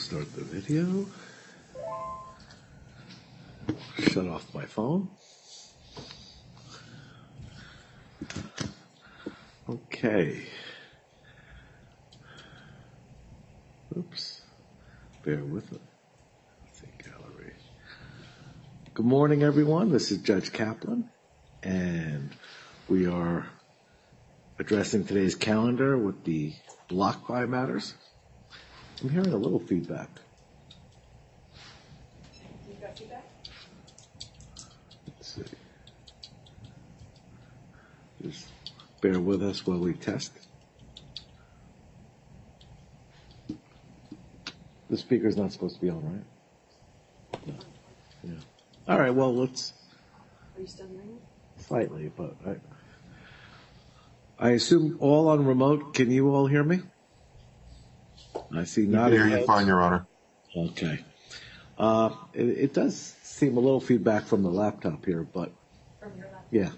start the video. Shut off my phone. Okay. Oops. Bear with it. Gallery. Good morning, everyone. This is Judge Kaplan, and we are addressing today's calendar with the BlockFi matters. I'm hearing a little feedback. You got feedback? Let's see. Just bear with us while we test. The speaker's not supposed to be on, right? No. Yeah. All right, well, let's. Are you still hearing it? Slightly, but I, I assume all on remote. Can you all hear me? I see I not. hear you fine, Your Honor. Okay. Uh, it, it does seem a little feedback from the laptop here, but From your left? yeah.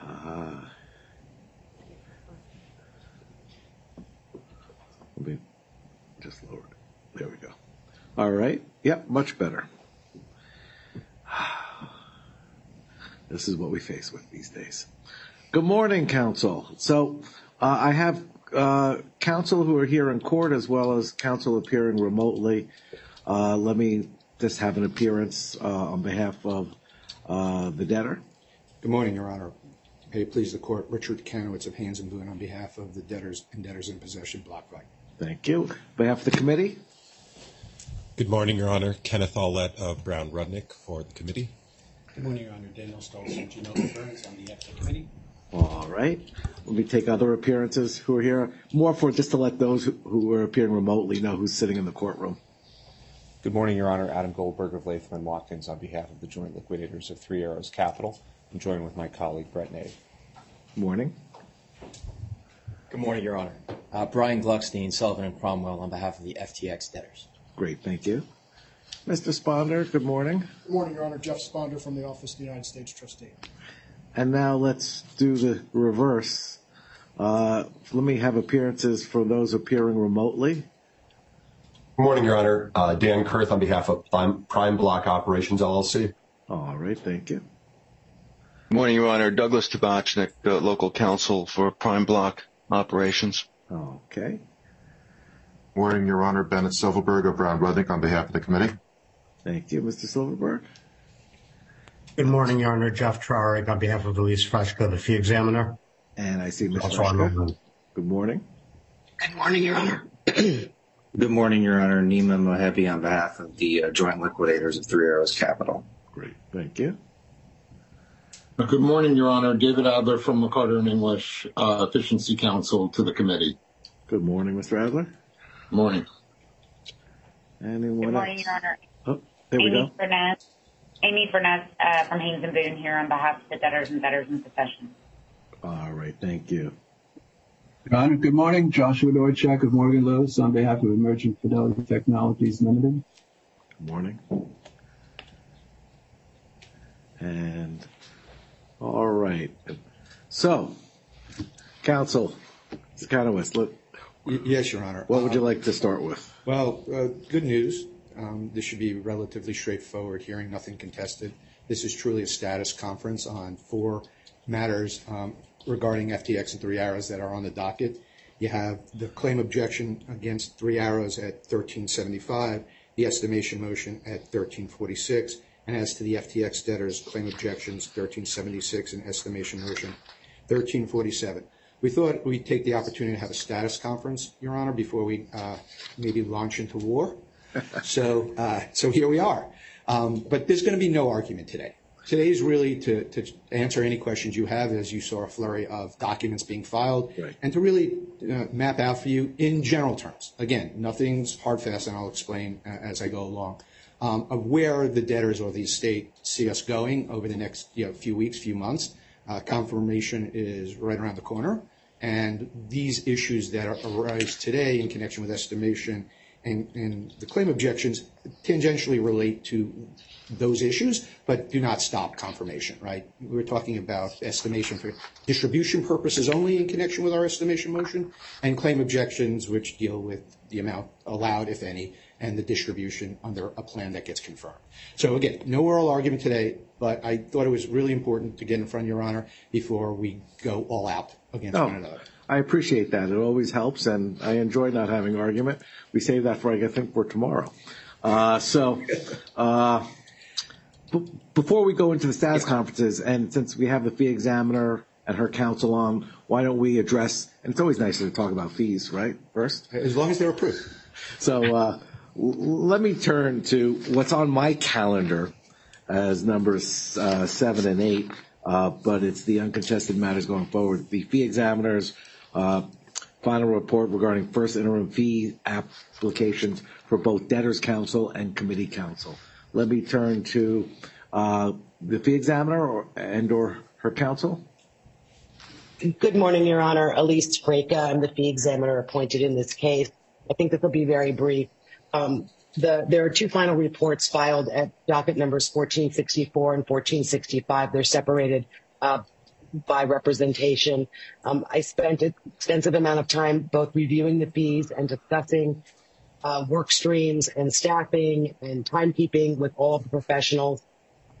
Ah. Let me just lower it. There we go. All right. Yep, much better. This is what we face with these days. Good morning, counsel. So uh, I have uh, counsel who are here in court as well as counsel appearing remotely. Uh, let me just have an appearance uh, on behalf of uh, the debtor. Good morning, Your Honor. May it please the court, Richard Kanowitz of Haynes and Boone on behalf of the debtors and debtors in possession BlockFi. Thank you. On behalf of the committee, Good morning, Your Honor. Kenneth Aulet of Brown Rudnick for the committee. Good morning, Your Honor. Daniel Stolz, Genova Burns on behalf of the committee. all right. Let me take other appearances who are here. More for just to let those who- who are appearing remotely know who's sitting in the courtroom. Good morning, Your Honor. Adam Goldberg of Latham and Watkins on behalf of the joint liquidators of Three Arrows Capital. I'm joined with my colleague Brett Nave. Morning. Good morning, Your Honor. Uh, Brian Glueckstein, Sullivan and Cromwell on behalf of the FTX debtors. Great, thank you. Mr. Sponder, good morning. Good morning, Your Honor. Jeff Sponder from the Office of the United States Trustee. And now let's do the reverse. Uh, let me have appearances for those appearing remotely. Good morning, Your Honor. Uh, Dan Kurth on behalf of Prime, Prime Block Operations LLC. All right, thank you. Good morning, Your Honor. Douglas Tabachnik, uh, local counsel for Prime Block Operations. Okay, Morning, Your Honor. Bennett Silverberg of Brown Rudnick on behalf of the committee. Thank you, Mr. Silverberg. Good morning, Your Honor. Jeff Traurig on behalf of Elise Frejka, the fee examiner. And I see Ms. Also on Frejka. the- Good morning. Good morning, Your Honor. Good morning, Your Honor. Nima Mohebbi on behalf of the uh, joint liquidators of Three Arrows Capital. Great, thank you. Good morning, Your Honor. David Adler from McCarter and English uh, Efficiency Counsel to the committee. Good morning, Mr. Adler. Morning. Anyone Good morning, else? Your Honor. Oh, there we Amy go. Furness, Amy Furness uh, from Haynes and Boone here on behalf of the debtors and debtors in possession. All right, thank you. Your Honor, good morning. Joshua Dorchak of Morgan Lewis on behalf of Emergent Fidelity Technologies Limited. Good morning. And, all right. So, counsel, Mr. Kanowitz, look, Y- Yes, Your Honor. what would you like to start with? Well, uh, good news. Um, This should be relatively straightforward hearing, nothing contested. This is truly a status conference on four matters um, regarding FTX and Three Arrows that are on the docket. You have the claim objection against Three Arrows at 1375, the estimation motion at 1346, and as to the FTX debtors, claim objections 1376 and estimation motion 1347. We thought we'd take the opportunity to have a status conference, Your Honor, before we uh, maybe launch into war. So, uh, so here we are. Um, But there's going to be no argument today. Today is really to, to answer any questions you have, as you saw a flurry of documents being filed, Right. and to really uh, map out for you in general terms. Again, nothing's hard fast, and I'll explain uh, as I go along, um, of where the debtors or the estate see us going over the next you know, few weeks, few months. Uh, confirmation is right around the corner, and these issues that are- arise today in connection with estimation and, the claim objections tangentially relate to those issues, but do not stop confirmation, right? We're talking about estimation for distribution purposes only in connection with our estimation motion, and claim objections, which deal with the amount allowed, if any, and the distribution under a plan that gets confirmed. So again, no oral argument today, but I thought it was really important to get in front of Your Honor before we go all out against one another. I appreciate that. It always helps, and I enjoy not having argument. We save that for, I think, for tomorrow. Uh, so, uh, b- before we go into the status conferences, and since we have the fee examiner and her counsel on, why don't we address, and it's always nicer to talk about fees, right, first? As long as they're approved. So, uh, l- let me turn to what's on my calendar as numbers uh, seven and eight, uh, but it's the uncontested matters going forward. The fee examiners, final report regarding first interim fee applications for both debtors counsel and committee counsel. Let me turn to uh, the fee examiner or, and or her counsel. Good morning, Your Honor. Elise Frejka. I'm the fee examiner appointed in this case. I think this will be very brief. Um, the, there are two final reports filed at docket numbers 1464 and 1465. They're separated uh, by representation. Um, I spent an extensive amount of time both reviewing the fees and discussing uh, work streams and staffing and timekeeping with all of the professionals.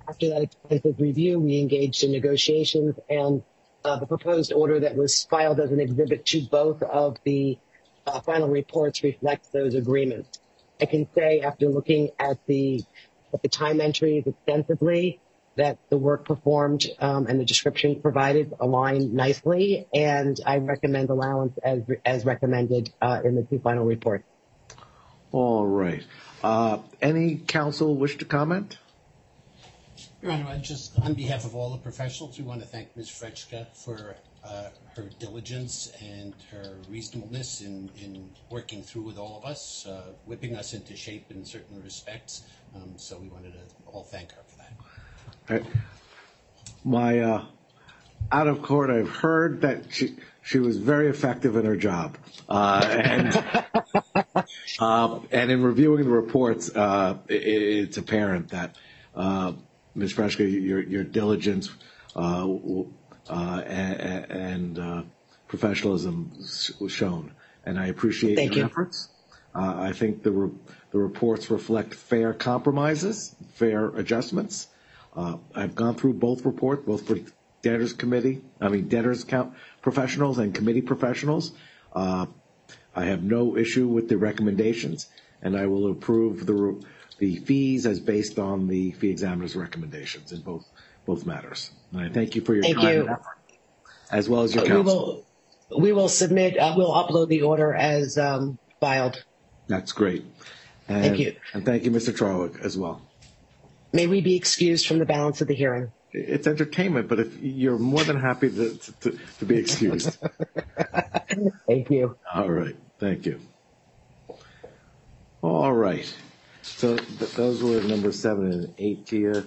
After that extensive review, we engaged in negotiations and uh, the proposed order that was filed as an exhibit to both of the uh, final reports reflects those agreements. I can say after looking at the at the time entries extensively that the work performed um, and the description provided align nicely, and I recommend allowance as as recommended uh, in the two final reports. All right. Uh, any counsel wish to comment? Your Honor, I just, on behalf of all the professionals, we want to thank Ms. Frejka for uh, her diligence and her reasonableness in, in working through with all of us, uh, whipping us into shape in certain respects. Um, so we wanted to all thank her for that. All right. My uh, out of court, I've heard that she she was very effective in her job, uh, and uh, and in reviewing the reports, uh, it, it's apparent that uh, Ms. Frejka, your your diligence uh, uh, and, and uh, professionalism was shown, and I appreciate Thank your you. efforts. Uh, I think the re- the reports reflect fair compromises, fair adjustments. Uh, I've gone through both reports, both for debtors committee, I mean debtors count professionals and committee professionals. Uh, I have no issue with the recommendations, and I will approve the the fees as based on the fee examiner's recommendations in both both matters. And I thank you for your Thank time you. and effort, as well as your we counsel. will we will submit. Uh, we'll upload the order as um, filed. That's great. And, Thank you. And thank you, Mr. Charwick, as well. May we be excused from the balance of the hearing? It's entertainment, but if you're more than happy to, to, to be excused. Thank you. All right. Thank you. All right. So th- those were number seven and eight here.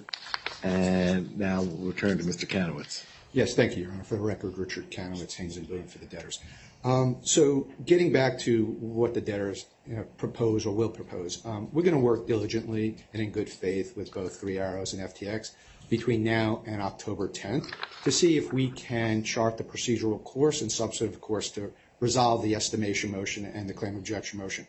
And now we'll return to Mr. Kanowitz. Yes, thank you, Your Honor. For the record, Richard Kanowitz, Haynes and Boone for the debtors. Um, So getting back to what the debtors propose or will propose, um, we're going to work diligently and in good faith with both Three Arrows and FTX between now and October 10th to see if we can chart the procedural course and substantive course to resolve the estimation motion and the claim objection motion.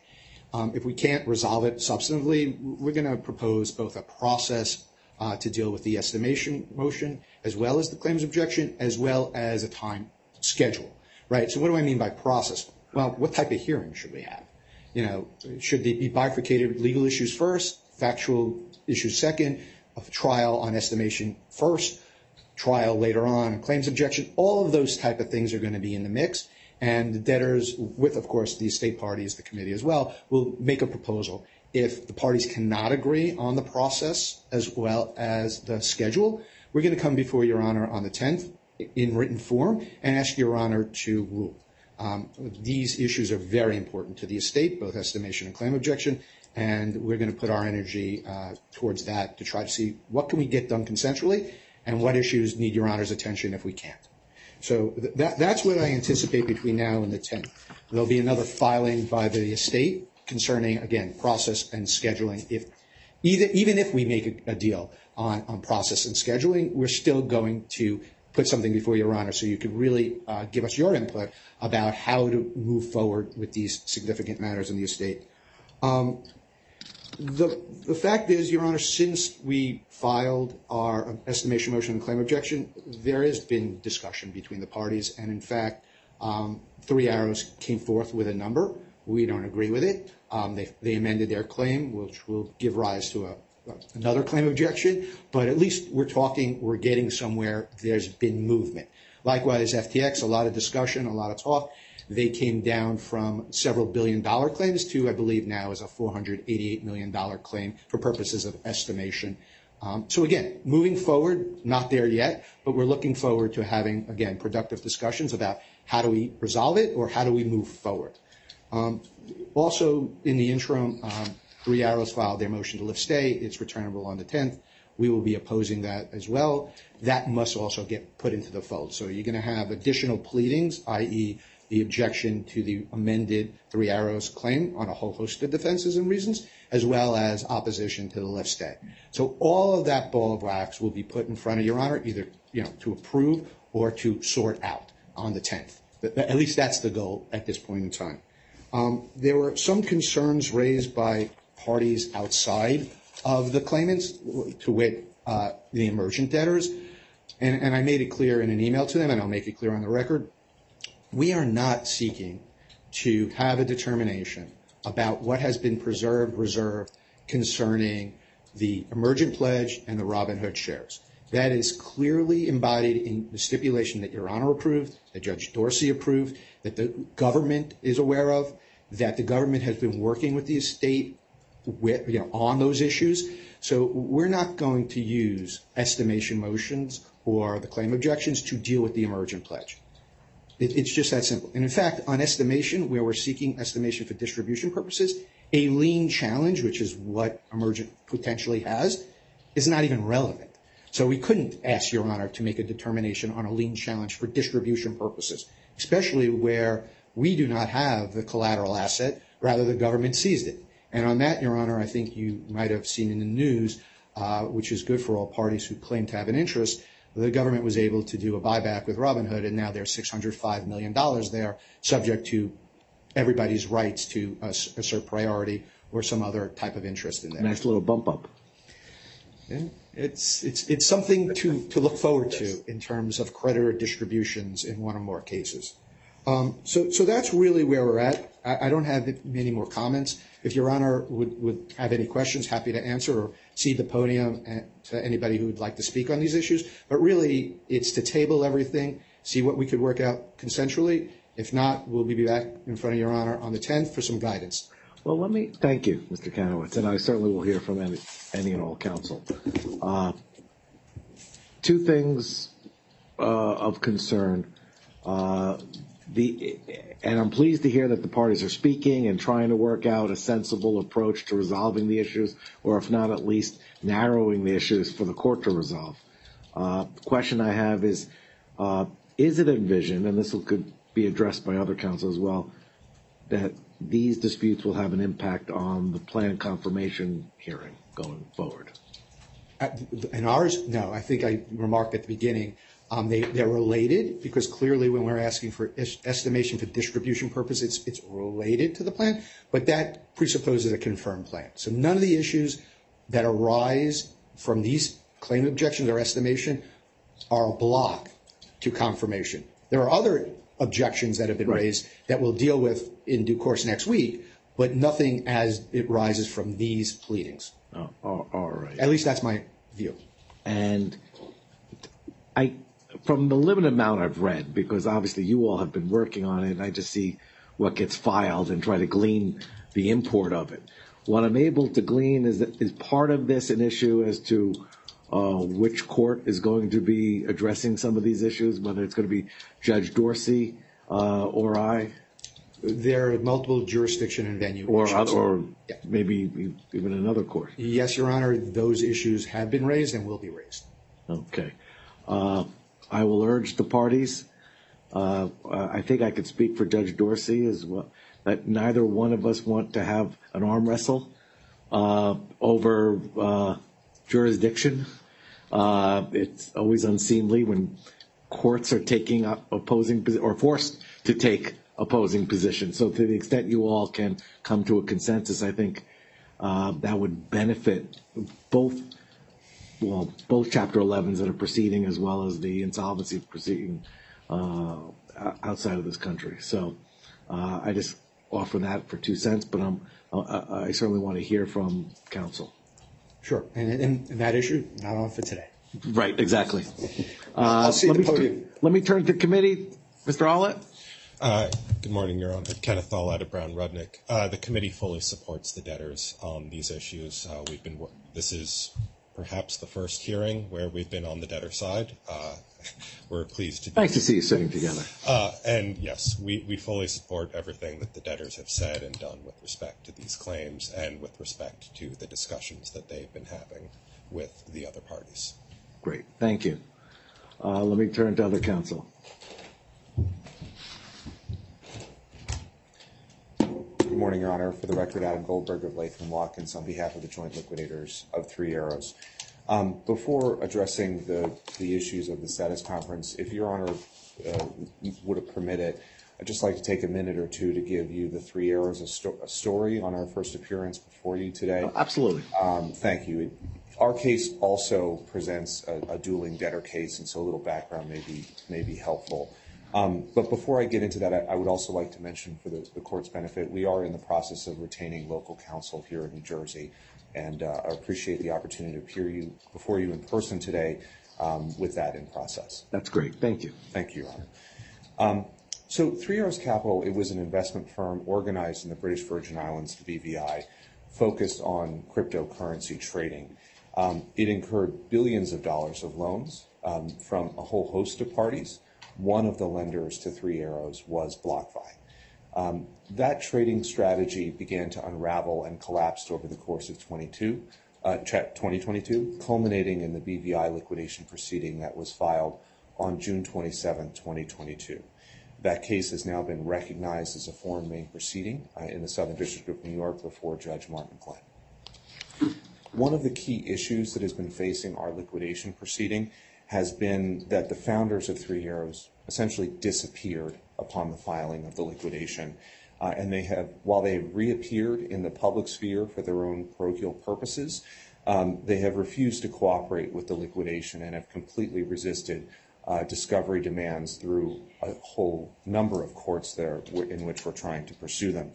Um, If we can't resolve it substantively, we're going to propose both a process uh, to deal with the estimation motion, as well as the claims objection, as well as a time schedule, right? So what do I mean by process? Well, what type of hearing should we have? You know, should they be bifurcated, legal issues first, factual issues second, a trial on estimation first, trial later on, claims objection? All of those type of things are going to be in the mix. And the debtors, with, of course, the estate parties, the committee as well, will make a proposal. If the parties cannot agree on the process as well as the schedule, we're going to come before Your Honor on the 10th in written form and ask Your Honor to rule. Um, These issues are very important to the estate, both estimation and claim objection, and we're going to put our energy uh, towards that to try to see what can we get done consensually and what issues need Your Honor's attention if we can't. So that's what I anticipate between now and the 10th. There'll be another filing by the estate concerning, again, process and scheduling even if we make a, deal on process and scheduling, we're still going to put something before Your Honor so you could really uh, give us your input about how to move forward with these significant matters in the estate. Um, the, the fact is, Your Honor, since we filed our estimation motion and claim objection, there has been discussion between the parties, and in fact, um, Three Arrows came forth with a number. We don't agree with it. Um, they, they amended their claim, which will give rise to a, another claim objection, but at least we're talking, we're getting somewhere. There's been movement. Likewise, FTX, a lot of discussion, a lot of talk. They came down from several billion dollar claims to, I believe now is a $488 million claim for purposes of estimation. Um, so again, moving forward, not there yet, but we're looking forward to having, again, productive discussions about how do we resolve it or how do we move forward. Um, also, in the interim, um, Three Arrows filed their motion to lift stay. It's returnable on the 10th. We will be opposing that as well. That must also get put into the fold. So you're going to have additional pleadings, i.e., the objection to the amended Three Arrows claim on a whole host of defenses and reasons, as well as opposition to the lift stay. So all of that ball of wax will be put in front of Your Honor, either you know to approve or to sort out on the 10th. At least that's the goal at this point in time. Um, there were some concerns raised by parties outside of the claimants, to wit, uh, the emergent debtors, and, I made it clear in an email to them, and I'll make it clear on the record. We are not seeking to have a determination about what has been preserved, reserved concerning the emergent pledge and the Robinhood shares. That is clearly embodied in the stipulation that Your Honor approved, that Judge Dorsey approved, that the government is aware of, that the government has been working with the estate on those issues. So we're not going to use estimation motions or the claim objections to deal with the emergent pledge. It's just that simple. And in fact, on estimation, where we're seeking estimation for distribution purposes, a lien challenge, which is what emergent potentially has, is not even relevant. So we couldn't ask Your Honor to make a determination on a lien challenge for distribution purposes, especially where we do not have the collateral asset, rather the government seized it. And on that, Your Honor, I think you might have seen in the news, uh, which is good for all parties who claim to have an interest, the government was able to do a buyback with Robinhood, and now there's $605 million there, subject to everybody's rights to assert priority or some other type of interest in there. Nice little bump up. Yeah, it's, it's, it's something to, to look forward to in terms of creditor distributions in one or more cases. Um, so, that's really where we're at. I, don't have many more comments. If Your Honor would, have any questions, happy to answer or cede the podium to anybody who would like to speak on these issues. But really, it's to table everything, see what we could work out consensually. If not, we'll be back in front of Your Honor on the 10th for some guidance. Well, let me thank you, Mr. Kanowitz, and I certainly will hear from any, any and all counsel. Uh, two things uh, of concern. Uh, the, and I'm pleased to hear that the parties are speaking and trying to work out a sensible approach to resolving the issues, or if not, at least narrowing the issues for the court to resolve. Uh, the question I have is, uh, is it envisioned, and this could be addressed by other counsel as well, that these disputes will have an impact on the plan confirmation hearing going forward? In ours, no. I think I remarked at the beginning Um, they're related because clearly when we're asking for estimation for distribution purposes, it's, it's related to the plan, but that presupposes a confirmed plan. So none of the issues that arise from these claim objections or estimation are a block to confirmation. There are other objections that have been raised that we'll deal with in due course next week, but nothing as it rises from these pleadings. Oh, all right. At least that's my view. And I, from the limited amount I've read, because obviously you all have been working on it, and I just see what gets filed and try to glean the import of it. What I'm able to glean is that is part of this an issue as to uh, which court is going to be addressing some of these issues, whether it's going to be Judge Dorsey uh, or I? There are multiple jurisdiction and venue or issues. or yeah. maybe even another court. Yes, Your Honor, those issues have been raised and will be raised. Okay. Uh, I will urge the parties. Uh, I think I could speak for Judge Dorsey as well, that neither one of us want to have an arm wrestle uh, over uh, jurisdiction. Uh, it's always unseemly when courts are taking up opposing or forced to take opposing positions. So to the extent you all can come to a consensus, I think uh, that would benefit both well, both Chapter 11s that are proceeding as well as the insolvency proceeding uh, outside of this country. So uh, I just offer that for two cents, but I'm, I certainly want to hear from counsel. Sure. And, and, and that issue, not on for today. Right, exactly. I'll see let the me, podium. Let me turn to committee. Mr. Aulet? Uh, good morning, Your Honor. Kenneth Aulet of Brown Rudnick. Uh, the committee fully supports the debtors on these issues. Uh, we've been, this is perhaps the first hearing where we've been on the debtor side. Uh, we're pleased to be. Nice to see you sitting together. Uh, and yes, we, we fully support everything that the debtors have said and done with respect to these claims and with respect to the discussions that they've been having with the other parties. Great, thank you. Uh, let me turn to other counsel. Morning, Your Honor. For the record, Adam Goldberg of Latham Watkins on behalf of the joint liquidators of Three Arrows. Um, before addressing the, the issues of the status conference, if Your Honor uh, would permit it, I'd just like to take a minute or two to give you the Three Arrows a, story on our first appearance before you today. Absolutely. Um, thank you. Our case also presents a, a, dueling debtor case, and so a little background may be, may be helpful. Um, but before I get into that, I, I, would also like to mention for the, the, court's benefit, we are in the process of retaining local counsel here in New Jersey, and uh, I appreciate the opportunity to appear you before you in person today um, with that in process. That's great. Thank you. Thank you, Your Honor. Um, so Three Arrows Capital, it was an investment firm organized in the British Virgin Islands, the BVI, focused on cryptocurrency trading. Um, it incurred billions of dollars of loans um, from a whole host of parties. One of the lenders to Three Arrows was BlockFi. Um, that trading strategy began to unravel and collapsed over the course of 22, uh, 2022, culminating in the BVI liquidation proceeding that was filed on June 27, 2022. That case has now been recognized as a foreign main proceeding uh, in the Southern District of New York before Judge Martin Glenn. One of the key issues that has been facing our liquidation proceeding has been that the founders of Three Arrows essentially disappeared upon the filing of the liquidation. Uh, and they have, while they have reappeared in the public sphere for their own parochial purposes, um, they have refused to cooperate with the liquidation and have completely resisted uh, discovery demands through a whole number of courts there in which we're trying to pursue them.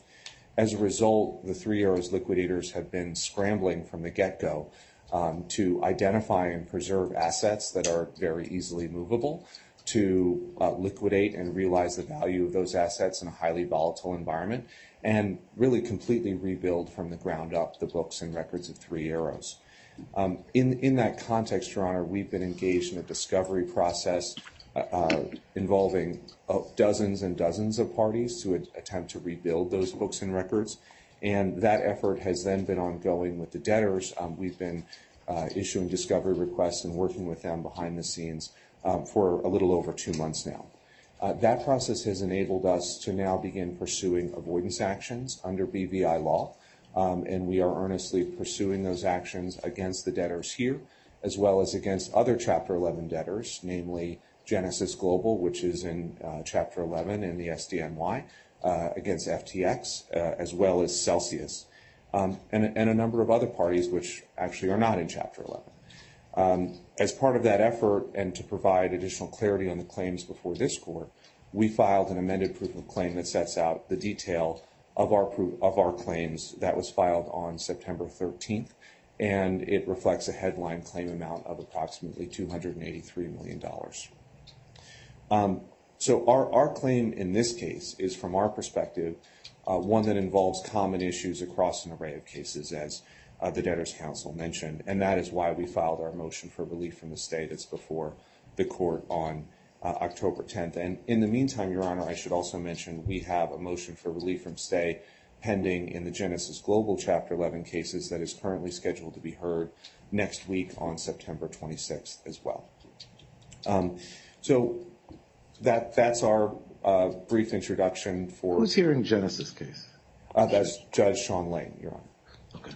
As a result, the Three Arrows liquidators have been scrambling from the get-go to identify and preserve assets that are very easily movable, to uh, liquidate and realize the value of those assets in a highly volatile environment, and really completely rebuild from the ground up the books and records of Three Arrows. Um, in, in that context, Your Honor, we've been engaged in a discovery process uh, uh involving dozens and dozens of parties to attempt to rebuild those books and records. And that effort has then been ongoing with the debtors. Um, we've been uh, issuing discovery requests and working with them behind the scenes um, for a little over two months now. Uh, that process has enabled us to now begin pursuing avoidance actions under BVI law. Um, and we are earnestly pursuing those actions against the debtors here, as well as against other Chapter 11 debtors, namely Genesis Global, which is in uh, Chapter 11 in the SDNY, against FTX, uh, as well as Celsius, um, and, a number of other parties which actually are not in Chapter 11. Um, as part of that effort and to provide additional clarity on the claims before this court, we filed an amended proof of claim that sets out the detail of our of our claims that was filed on September 13th, and it reflects a headline claim amount of approximately $283 million. So our, claim in this case is, from our perspective, uh, one that involves common issues across an array of cases, as uh, the Debtors Counsel mentioned, and that is why we filed our motion for relief from the stay that's before the court on uh, October 10th. And in the meantime, Your Honor, I should also mention we have a motion for relief from stay pending in the Genesis Global Chapter 11 cases that is currently scheduled to be heard next week on September 26th as well. Um, so that's our uh, brief introduction for. Who's hearing Genesis case? Uh, that's Judge Sean Lane, Your Honor. Okay.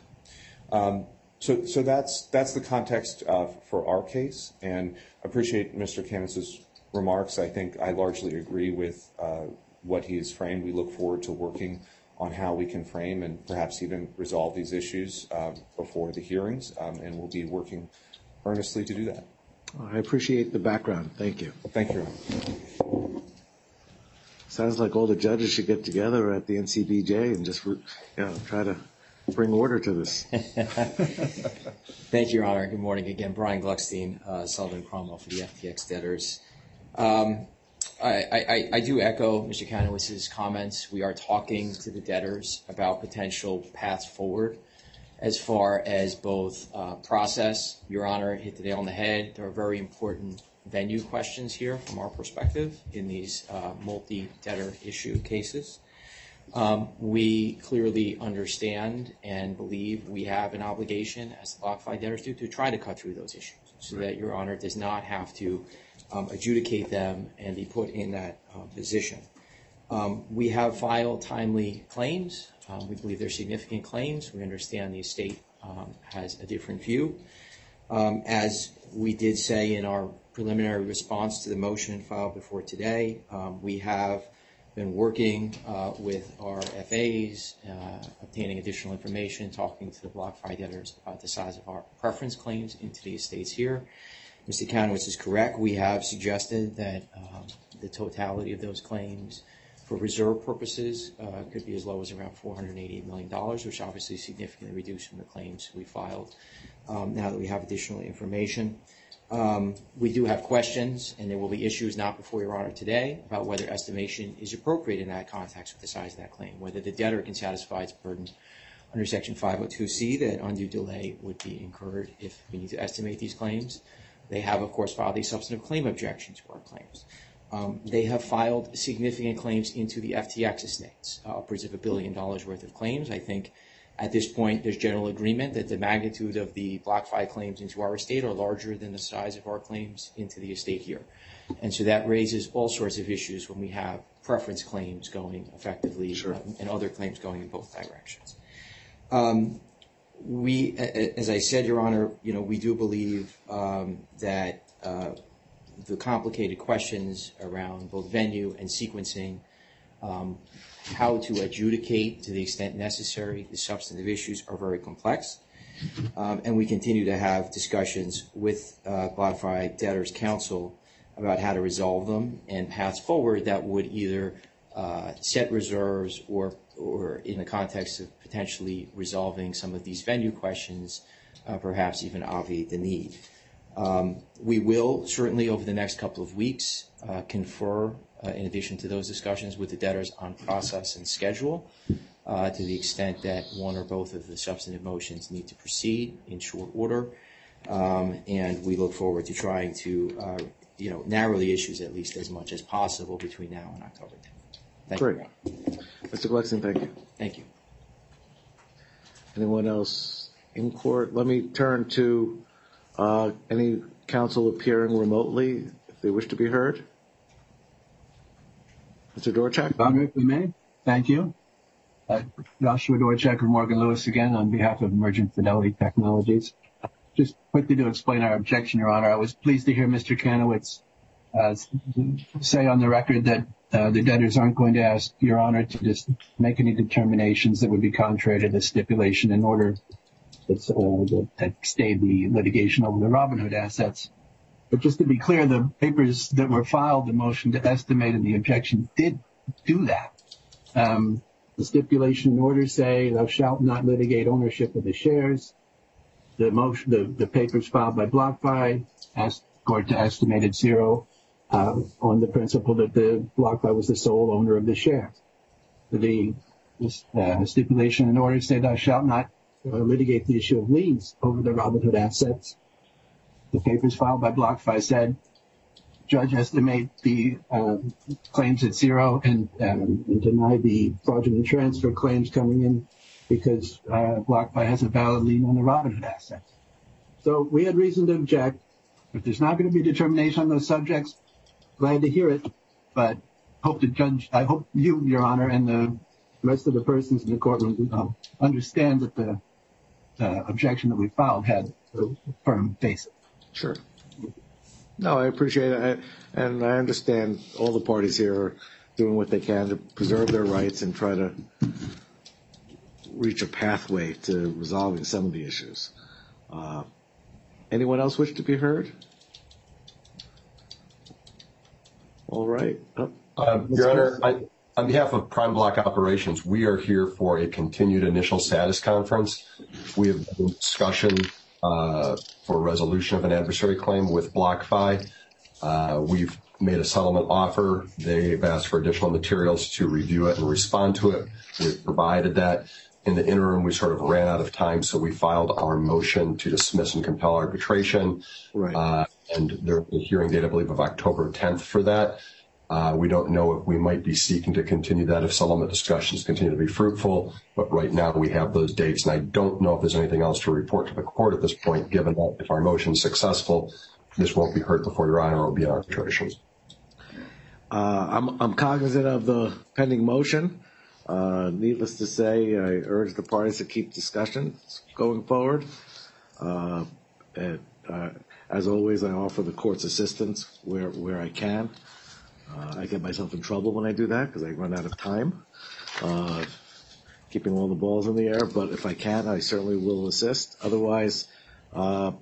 Um, So, so that's that's the context uh, for our case, and appreciate Mr. Kanowitz's remarks. I think I largely agree with uh, what he has framed. We look forward to working on how we can frame and perhaps even resolve these issues before the hearings, um, and we'll be working earnestly to do that. I appreciate the background. Thank you. Thank you. Sounds like all the judges should get together at the NCBJ and just, you know, try to bring order to this. Thank you, Your Honor. Good morning again. Brian Glueckstein, uh, Sullivan Cromwell for the FTX debtors. Um, I, I, I, do echo Mr. Kanowitz's comments. We are talking to the debtors about potential paths forward as far as both uh, process. Your Honor hit the nail on the head. There are very important venue questions here from our perspective in these uh, multi-debtor issue cases. Um, we clearly understand and believe we have an obligation, as BlockFi debtors do, to try to cut through those issues so that Your Honor does not have to um, adjudicate them and be put in that uh, position. Um, we have filed timely claims. We believe they're significant claims. We understand the estate has a different view. As we did say in our preliminary response to the motion filed before today. Um, we have been working uh, with our FAs, uh, obtaining additional information, talking to the BlockFi debtors about the size of our preference claims into the estates here. Mr. Kanowitz is correct. We have suggested that um, the totality of those claims for reserve purposes uh, could be as low as around $488 million, which obviously significantly reduced from the claims we filed um, now that we have additional information. Um, we do have questions, and there will be issues not before Your Honor today about whether estimation is appropriate in that context with the size of that claim, whether the debtor can satisfy its burden under Section 502C that undue delay would be incurred if we need to estimate these claims. They have, of course, filed a substantive claim objection to our claims. Um, they have filed significant claims into the FTX estates, uh, upwards of a billion dollars worth of claims. I think at this point, there's general agreement that the magnitude of the BlockFi claims into our estate are larger than the size of our claims into the estate here. And so that raises all sorts of issues when we have preference claims going effectively and other claims going in both directions. Um, we, as I said, Your Honor, you know, we do believe um, that uh, the complicated questions around both venue and sequencing um, how to adjudicate to the extent necessary the substantive issues are very complex. Um, and we continue to have discussions with uh, BlockFi Debtors Counsel about how to resolve them and paths forward that would either uh, set reserves or, or in the context of potentially resolving some of these venue questions, uh, perhaps even obviate the need. Um, we will certainly over the next couple of weeks uh, confer uh, in addition to those discussions with the debtors on process and schedule uh, to the extent that one or both of the substantive motions need to proceed in short order. Um, and we look forward to trying to, uh, you know, narrow the issues at least as much as possible between now and October 10th. Thank Great. you. Mr. Glueckstein, thank you. Thank you. Anyone else in court? Let me turn to any counsel appearing remotely if they wish to be heard. Mr. Dorchak? If we may. Thank you. Uh, Joshua Dorchak of Morgan Lewis again on behalf of Emergent Fidelity Technologies. Just quickly to explain our objection, Your Honor, I was pleased to hear Mr. Kanowitz uh, say on the record that uh, the debtors aren't going to ask Your Honor to just make any determinations that would be contrary to the stipulation in order that, that stay the litigation over the Robinhood assets. But just to be clear, the papers that were filed, the motion to estimate and the objection did do that. Um, the stipulation in order say thou shalt not litigate ownership of the shares. The motion, the, the papers filed by BlockFi asked court to estimate at zero uh, on the principle that the BlockFi was the sole owner of the shares. The uh, stipulation and order say thou shalt not uh, litigate the issue of liens over the Robinhood assets the papers filed by BlockFi said judge estimate the uh, claims at zero and, um, and, deny the fraudulent transfer claims coming in because uh, BlockFi has a valid lien on the Robinhood assets. So we had reason to object. If there's not going to be determination on those subjects, glad to hear it. But hope the judge, I hope you, Your Honor, and the rest of the persons in the courtroom uh, understand that the objection that we filed had a firm basis. Sure. No, I appreciate it, and I understand all the parties here are doing what they can to preserve their rights and try to reach a pathway to resolving some of the issues. Uh, anyone else wish to be heard? All right. Oh, Uh, Your Honor, I- on behalf of Prime Block Operations, we are here for a continued initial status conference. We have been in discussion uh, for resolution of an adversary claim with BlockFi. Uh, We've made a settlement offer. They've asked for additional materials to review it and respond to it. We've provided that. In the interim, we sort of ran out of time, so we filed our motion to dismiss and compel arbitration. Right. Uh, And there's a hearing date, I believe, of October 10th for that. Uh, we don't know if we might be seeking to continue that if settlement discussions continue to be fruitful, but right now we have those dates, and I don't know if there's anything else to report to the court at this point, given that if our motion is successful, this won't be heard before Your Honor, it will be in arbitration. I'm, cognizant of the pending motion. Uh, needless to say, I urge the parties to keep discussions going forward. Uh, as always, I offer the court's assistance where I can. Uh, I get myself in trouble when I do that because I run out of time, uh, keeping all the balls in the air. But if I can, I certainly will assist. Otherwise, uh,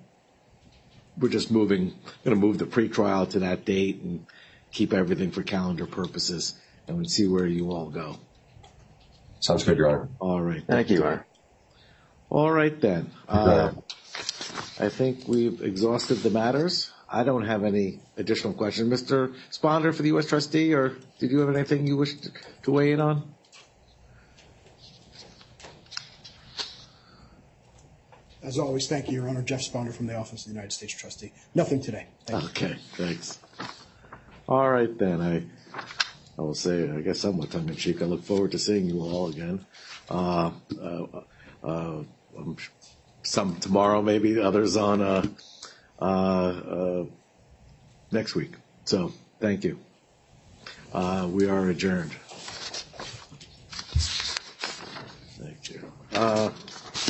we're just moving, going to move the pretrial to that date and keep everything for calendar purposes and we'll see where you all go. Sounds good, Your Honor. All right. Thank you, Your Honor. All right then. Uh, I think we've exhausted the matters. I don't have any additional questions. Mr. Sponder for the U.S. trustee, or did you have anything you wished to- weigh in on? As always, thank you, Your Honor. Jeff Sponder from the Office of the United States Trustee. Nothing today. Thank you. Okay, thanks. All right then, I, I will say, I guess somewhat tongue in cheek, I look forward to seeing you all again. Uh, uh, uh, um, Some tomorrow, maybe, others on, uh, uh, next week. So, thank you. Uh, we are adjourned. Thank you. Uh,